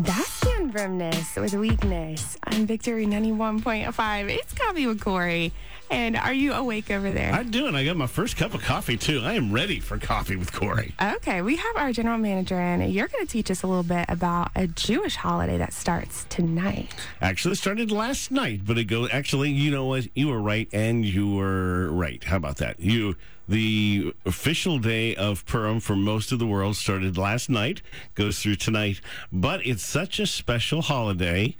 That's the unbrimness with weakness on Victory 91.5. It's Coffee with Corey. And are you awake over there? I'm doing. I got my first cup of coffee too. I am ready for coffee with Corey. Okay, we have our general manager, and you're going to teach us a little bit about a Jewish holiday that starts tonight. Actually, it started last night, but it goes. Actually, you know what? You were right, and you were right. How about that? You. The official day of Purim for most of the world started last night, goes through tonight, but it's such a special holiday.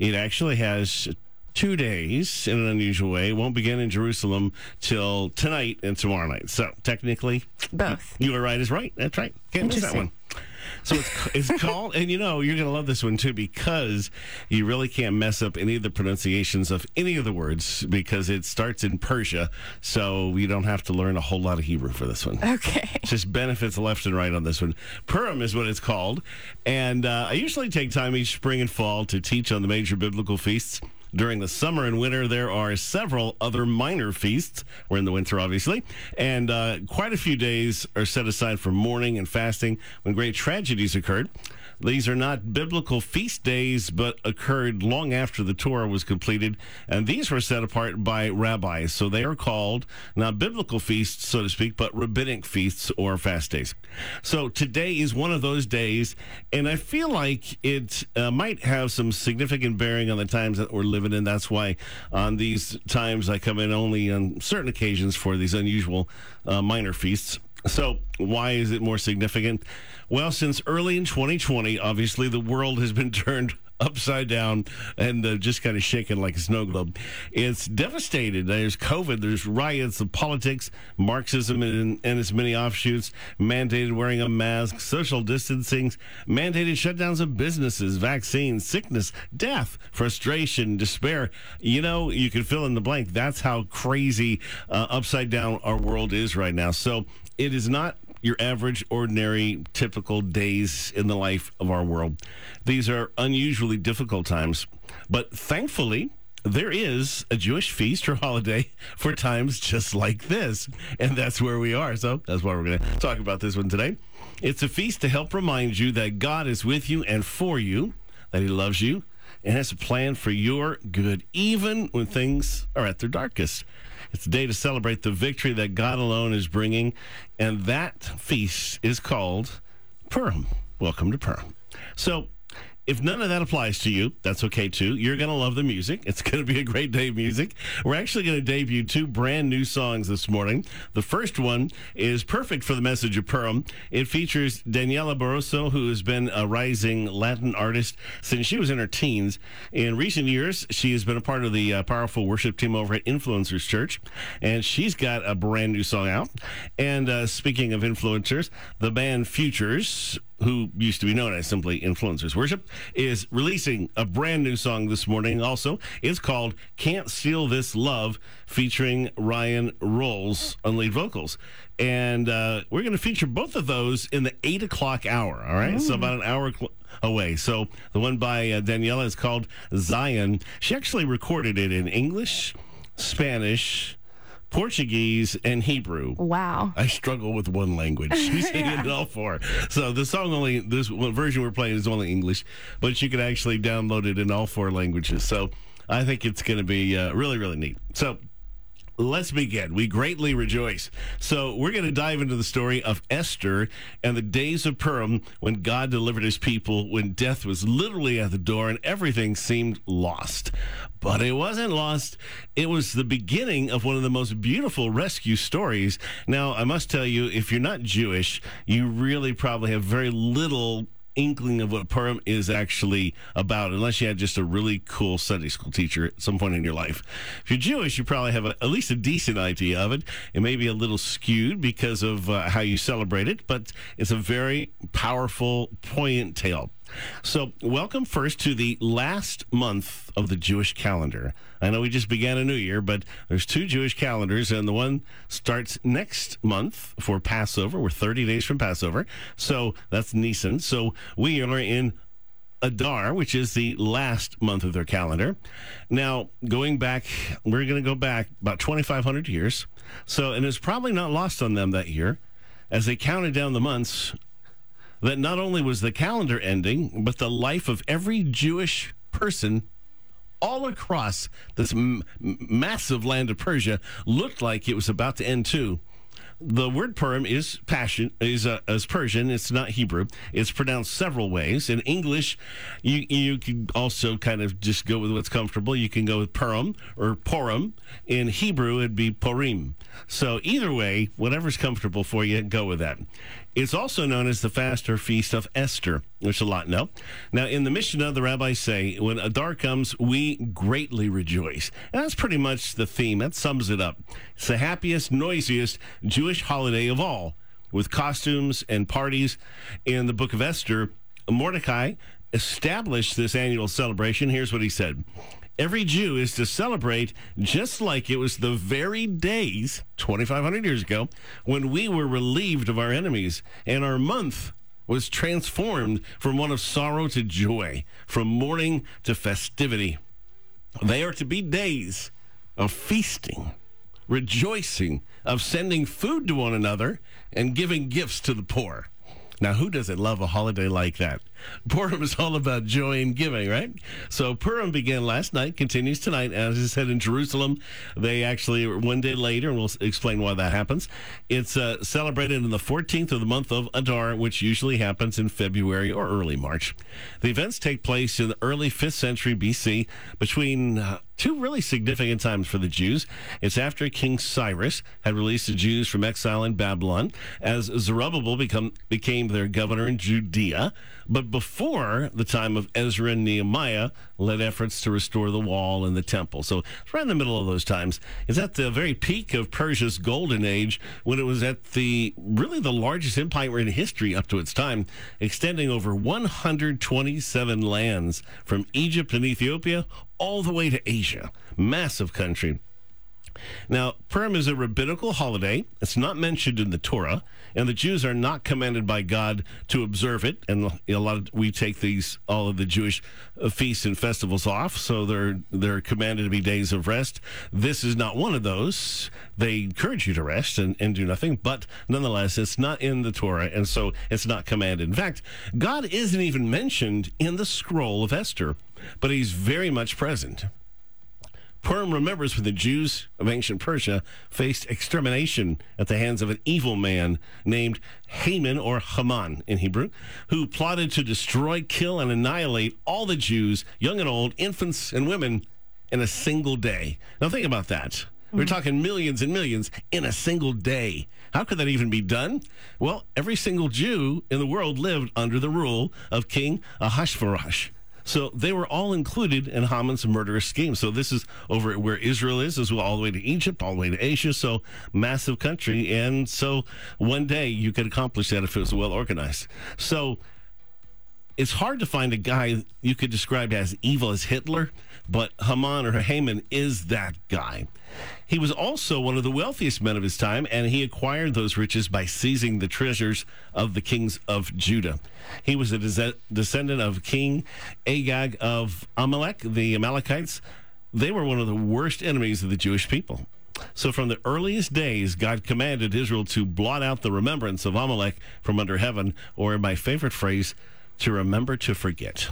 It actually has two days in an unusual way. It won't begin in Jerusalem till tonight and tomorrow night. So technically, Both. you are right is right. That's right. Can't miss that one. So it's, it's called, and you know, you're going to love this one too because you really can't mess up any of the pronunciations of any of the words because it starts in Persia. So you don't have to learn a whole lot of Hebrew for this one. Okay. Just benefits left and right on this one. Purim is what it's called. And uh, I usually take time each spring and fall to teach on the major biblical feasts. During the summer and winter, there are several other minor feasts. We're in the winter, obviously. And uh, quite a few days are set aside for mourning and fasting when great tragedies occurred. These are not biblical feast days, but occurred long after the Torah was completed. And these were set apart by rabbis. So they are called not biblical feasts, so to speak, but rabbinic feasts or fast days. So today is one of those days. And I feel like it uh, might have some significant bearing on the times that we're living in. That's why on these times I come in only on certain occasions for these unusual uh, minor feasts. So, why is it more significant? Well, since early in 2020, obviously the world has been turned upside down and uh, just kind of shaken like a snow globe. It's devastated. There's COVID, there's riots of politics, Marxism and, and its many offshoots, mandated wearing a mask, social distancing, mandated shutdowns of businesses, vaccines, sickness, death, frustration, despair. You know, you can fill in the blank. That's how crazy uh, upside down our world is right now. So, it is not your average, ordinary, typical days in the life of our world. These are unusually difficult times, but thankfully, there is a Jewish feast or holiday for times just like this. And that's where we are. So that's why we're going to talk about this one today. It's a feast to help remind you that God is with you and for you, that He loves you, and has a plan for your good, even when things are at their darkest. It's a day to celebrate the victory that God alone is bringing, and that feast is called Purim. Welcome to Purim. So, if none of that applies to you, that's okay too. You're going to love the music. It's going to be a great day of music. We're actually going to debut two brand new songs this morning. The first one is perfect for the message of Purim. It features Daniela Barroso, who has been a rising Latin artist since she was in her teens. In recent years, she has been a part of the uh, powerful worship team over at Influencers Church, and she's got a brand new song out. And uh, speaking of influencers, the band Futures who used to be known as simply Influencers Worship, is releasing a brand new song this morning. Also, it's called Can't Steal This Love, featuring Ryan Rolls on lead vocals. And uh, we're going to feature both of those in the 8 o'clock hour, all right? So about an hour cl- away. So the one by uh, Daniela is called Zion. She actually recorded it in English, Spanish, Portuguese, and Hebrew. Wow. I struggle with one language. She's singing it all four. So the song only this version we're playing is only English, but you can actually download it in all four languages. So I think it's going to be uh, really really neat. So Let's begin. We greatly rejoice. So, we're going to dive into the story of Esther and the days of Purim when God delivered his people when death was literally at the door and everything seemed lost. But it wasn't lost. It was the beginning of one of the most beautiful rescue stories. Now, I must tell you, if you're not Jewish, you really probably have very little inkling of what Purim is actually about, unless you had just a really cool Sunday school teacher at some point in your life. If you're Jewish, you probably have a, at least a decent idea of it. It may be a little skewed because of uh, how you celebrate it, but it's a very powerful, poignant tale. So, welcome first to the last month of the Jewish calendar. I know we just began a new year, but there's two Jewish calendars, and the one starts next month for Passover. We're 30 days from Passover. So, that's Nisan. So, we are in Adar, which is the last month of their calendar. Now, going back, we're going to go back about 2,500 years. So, and it's probably not lost on them that year as they counted down the months that not only was the calendar ending, but the life of every Jewish person all across this m- massive land of Persia looked like it was about to end too. The word Purim is passion is uh, is Persian. It's not Hebrew. It's pronounced several ways. In English, you you can also kind of just go with what's comfortable. You can go with Purim or Purim. In Hebrew, it'd be Purim. So either way, whatever's comfortable for you, go with that. It's also known as the fast or feast of Esther, which a lot know. Now, in the Mishnah, the rabbis say, when Adar comes, we greatly rejoice. And that's pretty much the theme. That sums it up. It's the happiest, noisiest Jewish holiday of all, with costumes and parties. In the book of Esther, Mordecai established this annual celebration. Here's what he said every Jew is to celebrate just like it was the very days 2,500 years ago when we were relieved of our enemies and our month was transformed from one of sorrow to joy, from mourning to festivity. They are to be days of feasting, rejoicing, of sending food to one another, and giving gifts to the poor. Now, who doesn't love a holiday like that? Purim is all about joy and giving, right? So Purim began last night, continues tonight. As I said in Jerusalem, they actually one day later, and we'll explain why that happens. It's uh, celebrated in the 14th of the month of Adar, which usually happens in February or early March. The events take place in the early 5th century BC between uh, two really significant times for the Jews. It's after King Cyrus had released the Jews from exile in Babylon, as Zerubbabel become, became their governor in Judea, but before the time of Ezra and Nehemiah led efforts to restore the wall and the temple. So it's right in the middle of those times. It's at the very peak of Persia's golden age when it was at the really the largest empire in history up to its time, extending over 127 lands from Egypt and Ethiopia all the way to Asia. Massive country. Now, Purim is a rabbinical holiday. It's not mentioned in the Torah, and the Jews are not commanded by God to observe it. And a lot of we take these all of the Jewish uh, feasts and festivals off, so they're they're commanded to be days of rest. This is not one of those. They encourage you to rest and, and do nothing, but nonetheless, it's not in the Torah, and so it's not commanded. In fact, God isn't even mentioned in the scroll of Esther, but He's very much present. Purim remembers when the Jews of ancient Persia faced extermination at the hands of an evil man named Haman or Haman in Hebrew, who plotted to destroy, kill, and annihilate all the Jews, young and old, infants and women, in a single day. Now think about that. We're mm-hmm. talking millions and millions in a single day. How could that even be done? Well, every single Jew in the world lived under the rule of King Ahasuerus. So they were all included in Haman's murderous scheme. So this is over where Israel is, as well, all the way to Egypt, all the way to Asia. So massive country. And so one day you could accomplish that if it was well organized. So it's hard to find a guy you could describe as evil as Hitler, but Haman or Haman is that guy. He was also one of the wealthiest men of his time, and he acquired those riches by seizing the treasures of the kings of Judah. He was a des- descendant of King Agag of Amalek, the Amalekites. They were one of the worst enemies of the Jewish people. So, from the earliest days, God commanded Israel to blot out the remembrance of Amalek from under heaven, or in my favorite phrase, to remember to forget.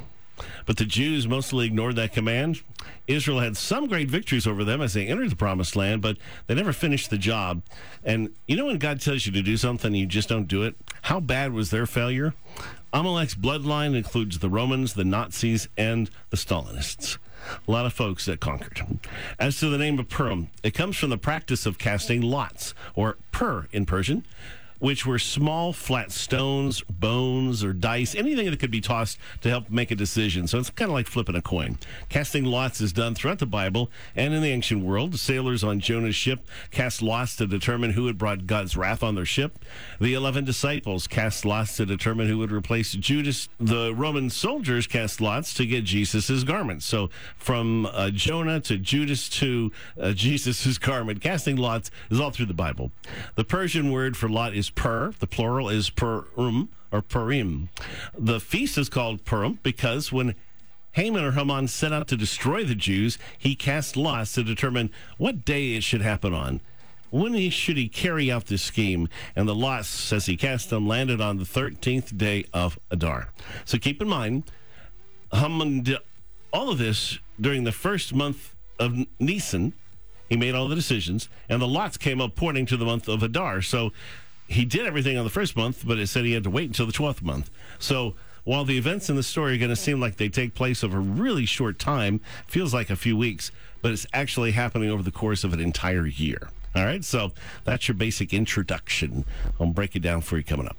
But the Jews mostly ignored that command. Israel had some great victories over them as they entered the promised land, but they never finished the job. And you know when God tells you to do something, you just don't do it? How bad was their failure? Amalek's bloodline includes the Romans, the Nazis, and the Stalinists. A lot of folks that conquered. As to the name of Purim, it comes from the practice of casting lots, or pur in Persian, which were small flat stones, bones, or dice, anything that could be tossed to help make a decision. So it's kind of like flipping a coin. Casting lots is done throughout the Bible and in the ancient world. Sailors on Jonah's ship cast lots to determine who had brought God's wrath on their ship. The 11 disciples cast lots to determine who would replace Judas. The Roman soldiers cast lots to get Jesus' garment. So from uh, Jonah to Judas to uh, Jesus' garment, casting lots is all through the Bible. The Persian word for lot is is per. The plural is perum or purim. The feast is called Purim because when Haman or Haman set out to destroy the Jews, he cast lots to determine what day it should happen on. when he, should he carry out this scheme? And the lots, as he cast them, landed on the 13th day of Adar. So keep in mind, Haman did all of this during the first month of Nisan. He made all the decisions, and the lots came up pointing to the month of Adar. So he did everything on the first month, but it said he had to wait until the 12th month. So while the events in the story are going to seem like they take place over a really short time, feels like a few weeks, but it's actually happening over the course of an entire year. All right, so that's your basic introduction. I'll break it down for you coming up.